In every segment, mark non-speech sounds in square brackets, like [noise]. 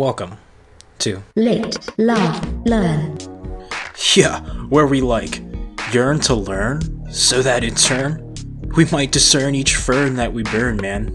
and welcome to Lit, Laugh, Learn. Yeah, where we like yearn to learn, so that in turn we might discern each fern that we burn, man.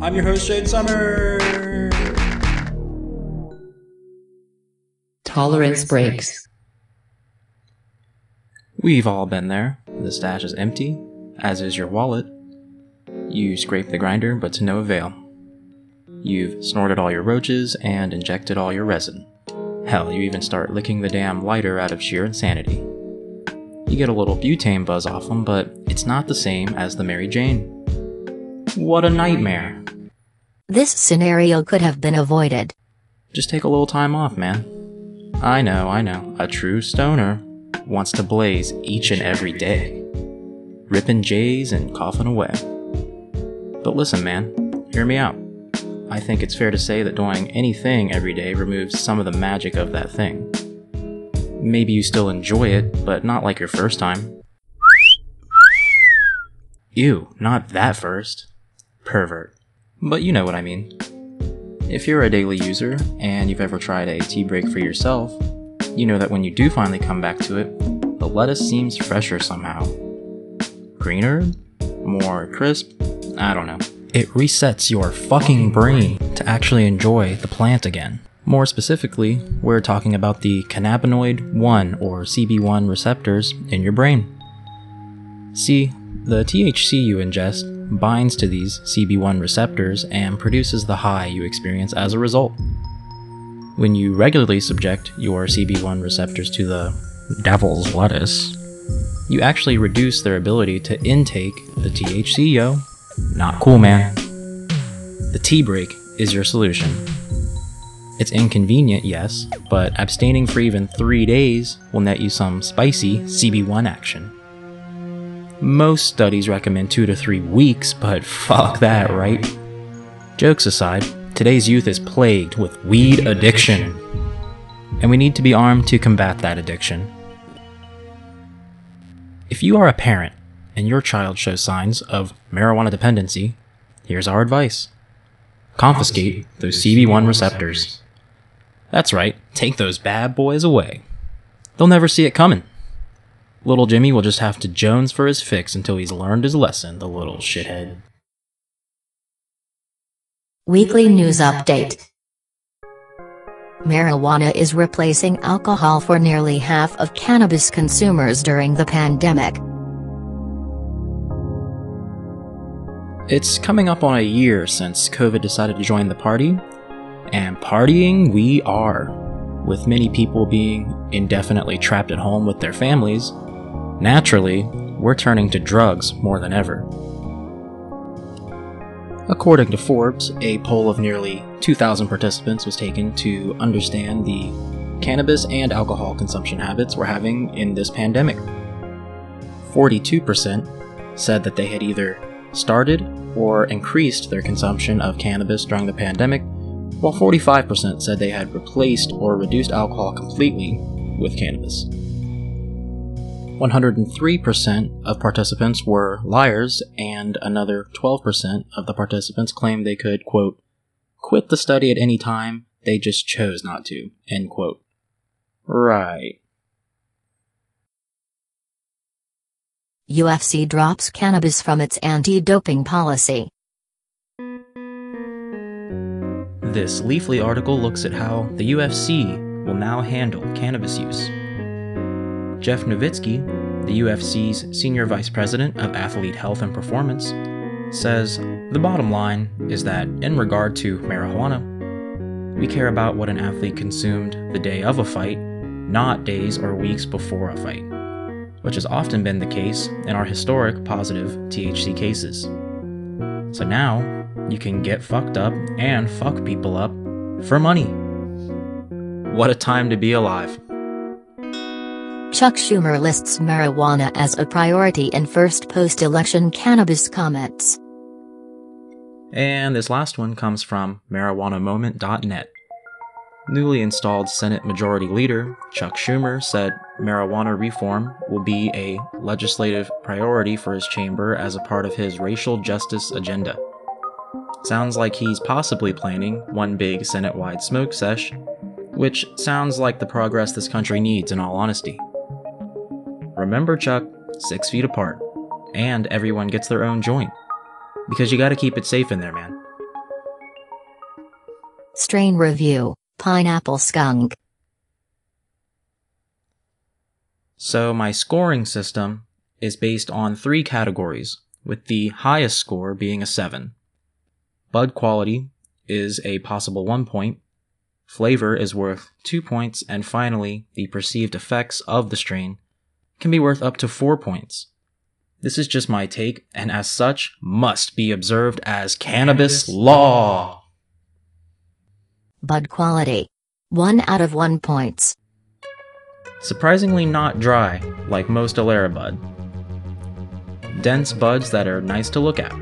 I'm your host, Jade Summer. Tolerance breaks. We've all been there. The stash is empty, as is your wallet. You scrape the grinder, but to no avail. You've snorted all your roaches and injected all your resin. Hell, you even start licking the damn lighter out of sheer insanity. You get a little butane buzz off them, but it's not the same as the Mary Jane. What a nightmare. This scenario could have been avoided. Just take a little time off, man. I know, I know. A true stoner wants to blaze each and every day, ripping J's and coughing away. But listen, man, hear me out. I think it's fair to say that doing anything every day removes some of the magic of that thing. Maybe you still enjoy it, but not like your first time. Ew, not that first. Pervert. But you know what I mean. If you're a daily user and you've ever tried a T-break for yourself, you know that when you do finally come back to it, the lettuce seems fresher somehow. Greener? More crisp? I don't know. It resets your fucking brain to actually enjoy the plant again. More specifically, we're talking about the cannabinoid 1 or CB1 receptors in your brain. See, the THC you ingest binds to these CB1 receptors and produces the high you experience as a result. When you regularly subject your CB1 receptors to the devil's lettuce, you actually reduce their ability to intake the THC, yo. Not cool, man. The T-break is your solution. It's inconvenient, yes, but abstaining for even three days will net you some spicy CB1 action. Most studies recommend two to three weeks, but [laughs] fuck that, right? Jokes aside, today's youth is plagued with weed addiction. And we need to be armed to combat that addiction. If you are a parent and your child shows signs of marijuana dependency, here's our advice confiscate those CB1 receptors. That's right, take those bad boys away. They'll never see it coming. Little Jimmy will just have to Jones for his fix until he's learned his lesson, the little shithead. Weekly News Update Marijuana is replacing alcohol for nearly half of cannabis consumers during the pandemic. It's coming up on a year since COVID decided to join the party, and partying we are. With many people being indefinitely trapped at home with their families, naturally, we're turning to drugs more than ever. According to Forbes, a poll of nearly 2,000 participants was taken to understand the cannabis and alcohol consumption habits we're having in this pandemic. 42% said that they had either started or increased their consumption of cannabis during the pandemic, while 45% said they had replaced or reduced alcohol completely with cannabis. 103% of participants were liars, and another 12% of the participants claimed they could, quote, quit the study at any time, they just chose not to, end quote. Right. UFC drops cannabis from its anti doping policy. This Leafly article looks at how the UFC will now handle cannabis use. Jeff Novitzky, the UFC's senior vice president of athlete health and performance, says the bottom line is that in regard to marijuana, we care about what an athlete consumed the day of a fight, not days or weeks before a fight, which has often been the case in our historic positive THC cases. So now, you can get fucked up and fuck people up for money. What a time to be alive. Chuck Schumer lists marijuana as a priority in first post election cannabis comments. And this last one comes from marijuanamoment.net. Newly installed Senate Majority Leader Chuck Schumer said marijuana reform will be a legislative priority for his chamber as a part of his racial justice agenda. Sounds like he's possibly planning one big Senate wide smoke sesh, which sounds like the progress this country needs in all honesty. Remember, Chuck, six feet apart, and everyone gets their own joint. Because you gotta keep it safe in there, man. Strain review Pineapple Skunk. So, my scoring system is based on three categories, with the highest score being a 7. Bud quality is a possible 1 point, flavor is worth 2 points, and finally, the perceived effects of the strain can be worth up to 4 points. This is just my take, and as such, must be observed as cannabis law. Bud quality 1 out of 1 points. Surprisingly not dry, like most Alera bud. Dense buds that are nice to look at.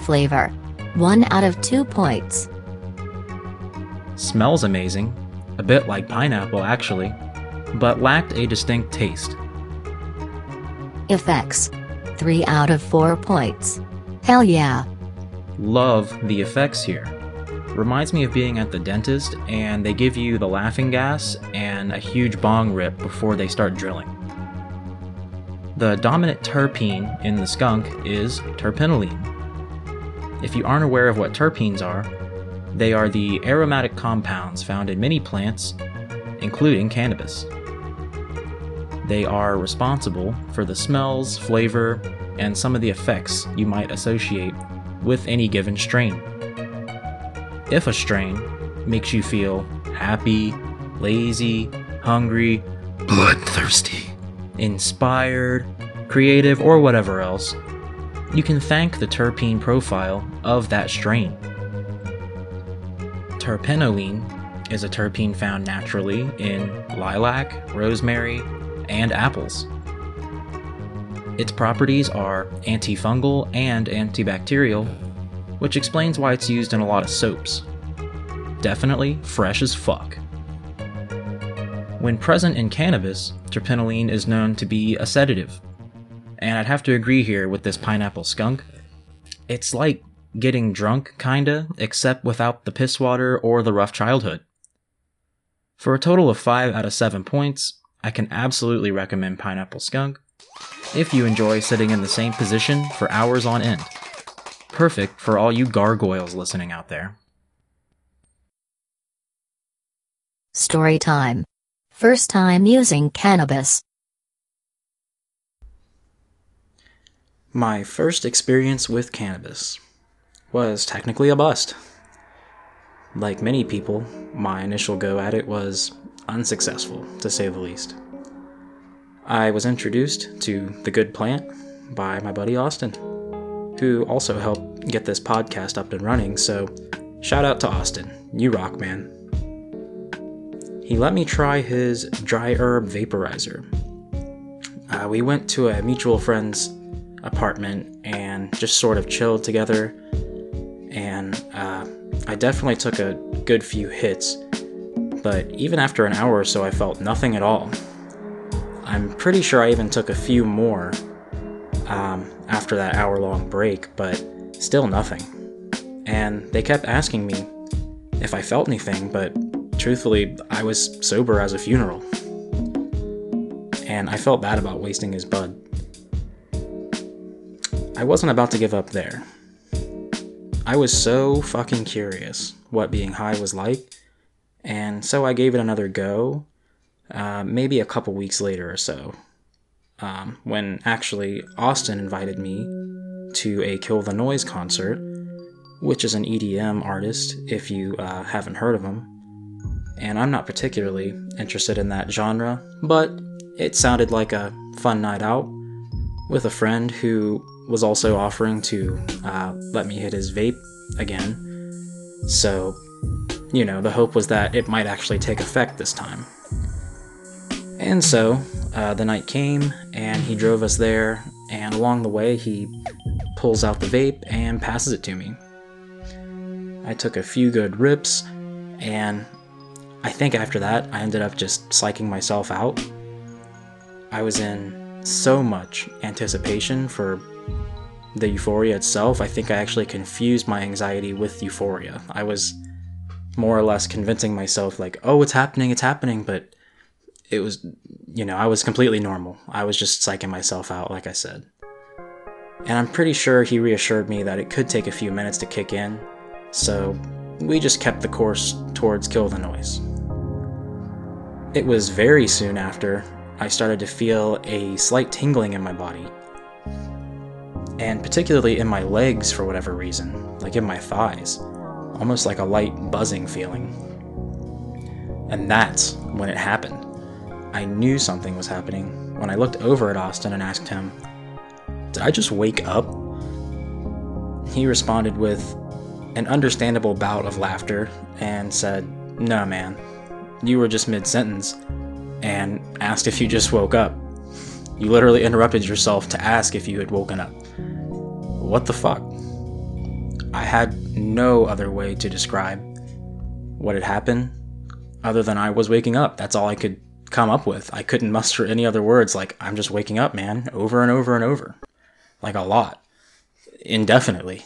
Flavor 1 out of 2 points. Smells amazing, a bit like pineapple actually, but lacked a distinct taste. Effects 3 out of 4 points. Hell yeah. Love the effects here. Reminds me of being at the dentist and they give you the laughing gas and a huge bong rip before they start drilling. The dominant terpene in the skunk is terpinolene. If you aren't aware of what terpenes are, they are the aromatic compounds found in many plants, including cannabis. They are responsible for the smells, flavor, and some of the effects you might associate with any given strain. If a strain makes you feel happy, lazy, hungry, bloodthirsty, inspired, creative, or whatever else, you can thank the terpene profile of that strain. Terpinolene is a terpene found naturally in lilac, rosemary, and apples. Its properties are antifungal and antibacterial, which explains why it's used in a lot of soaps. Definitely fresh as fuck. When present in cannabis, terpinolene is known to be a sedative. And I'd have to agree here with this pineapple skunk. It's like getting drunk, kinda, except without the piss water or the rough childhood. For a total of 5 out of 7 points, I can absolutely recommend Pineapple Skunk if you enjoy sitting in the same position for hours on end. Perfect for all you gargoyles listening out there. Story time. First time using cannabis. My first experience with cannabis was technically a bust. Like many people, my initial go at it was unsuccessful, to say the least. I was introduced to the good plant by my buddy Austin, who also helped get this podcast up and running, so shout out to Austin. You rock, man. He let me try his dry herb vaporizer. Uh, we went to a mutual friend's apartment and just sort of chilled together, and uh, I definitely took a good few hits but even after an hour or so, I felt nothing at all. I'm pretty sure I even took a few more um, after that hour long break, but still nothing. And they kept asking me if I felt anything, but truthfully, I was sober as a funeral. And I felt bad about wasting his bud. I wasn't about to give up there. I was so fucking curious what being high was like and so I gave it another go, uh, maybe a couple weeks later or so, um, when actually Austin invited me to a Kill the Noise concert, which is an EDM artist if you uh, haven't heard of him. And I'm not particularly interested in that genre, but it sounded like a fun night out with a friend who was also offering to uh, let me hit his vape again. So you know, the hope was that it might actually take effect this time. And so, uh, the night came, and he drove us there, and along the way, he pulls out the vape and passes it to me. I took a few good rips, and I think after that, I ended up just psyching myself out. I was in so much anticipation for the euphoria itself, I think I actually confused my anxiety with euphoria. I was more or less convincing myself, like, oh, it's happening, it's happening, but it was, you know, I was completely normal. I was just psyching myself out, like I said. And I'm pretty sure he reassured me that it could take a few minutes to kick in, so we just kept the course towards Kill the Noise. It was very soon after I started to feel a slight tingling in my body, and particularly in my legs for whatever reason, like in my thighs, almost like a light buzzing feeling. And that's when it happened. I knew something was happening when I looked over at Austin and asked him, Did I just wake up? He responded with an understandable bout of laughter and said, No, man, you were just mid sentence, and asked if you just woke up. You literally interrupted yourself to ask if you had woken up. What the fuck? I had no other way to describe what had happened other than I was waking up. That's all I could come up with. I couldn't muster any other words like, I'm just waking up, man, over and over and over. Like a lot. Indefinitely.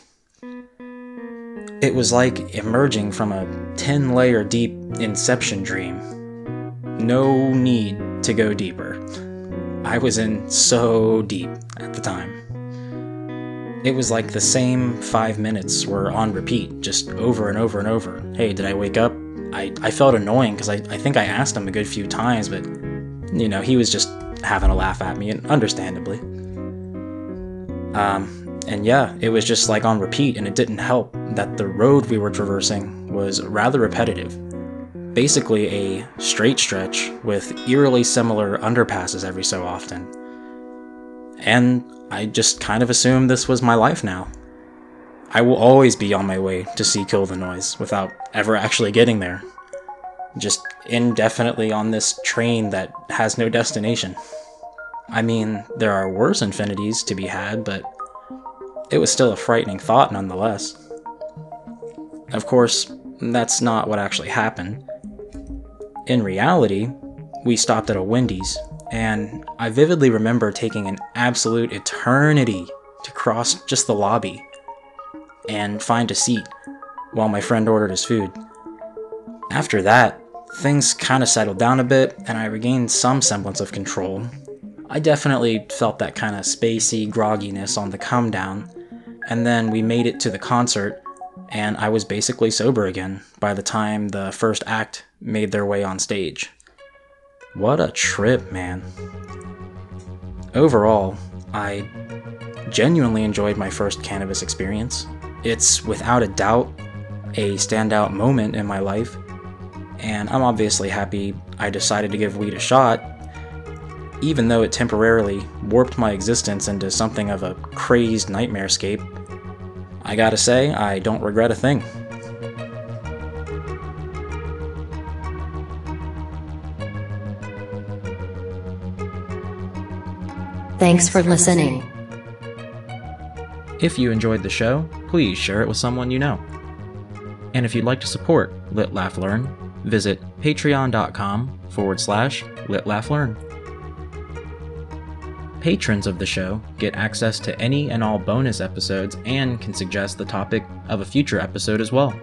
It was like emerging from a 10 layer deep inception dream. No need to go deeper. I was in so deep at the time. It was like the same five minutes were on repeat, just over and over and over. Hey, did I wake up? I, I felt annoying because I, I think I asked him a good few times, but, you know, he was just having a laugh at me, and understandably. Um, and yeah, it was just like on repeat, and it didn't help that the road we were traversing was rather repetitive. Basically, a straight stretch with eerily similar underpasses every so often. And I just kind of assumed this was my life now. I will always be on my way to see Kill the Noise without ever actually getting there. Just indefinitely on this train that has no destination. I mean, there are worse infinities to be had, but it was still a frightening thought nonetheless. Of course, that's not what actually happened. In reality, we stopped at a Wendy's and I vividly remember taking an absolute eternity to cross just the lobby and find a seat while my friend ordered his food. After that, things kind of settled down a bit and I regained some semblance of control. I definitely felt that kind of spacey grogginess on the come down, and then we made it to the concert, and I was basically sober again by the time the first act made their way on stage. What a trip, man. Overall, I genuinely enjoyed my first cannabis experience. It's without a doubt a standout moment in my life, and I'm obviously happy I decided to give weed a shot, even though it temporarily warped my existence into something of a crazed nightmarescape. I gotta say, I don't regret a thing. Thanks for listening. If you enjoyed the show, please share it with someone you know. And if you'd like to support Lit Laugh Learn, visit patreon.com forward slash Lit Laugh Learn. Patrons of the show get access to any and all bonus episodes and can suggest the topic of a future episode as well.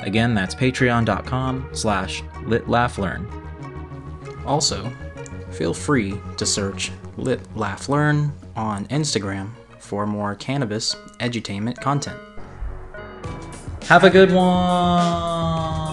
Again, that's patreon.com slash Lit Laugh Learn. Also, feel free to search Lit Laugh Learn on Instagram for more cannabis edutainment content. Have a good one!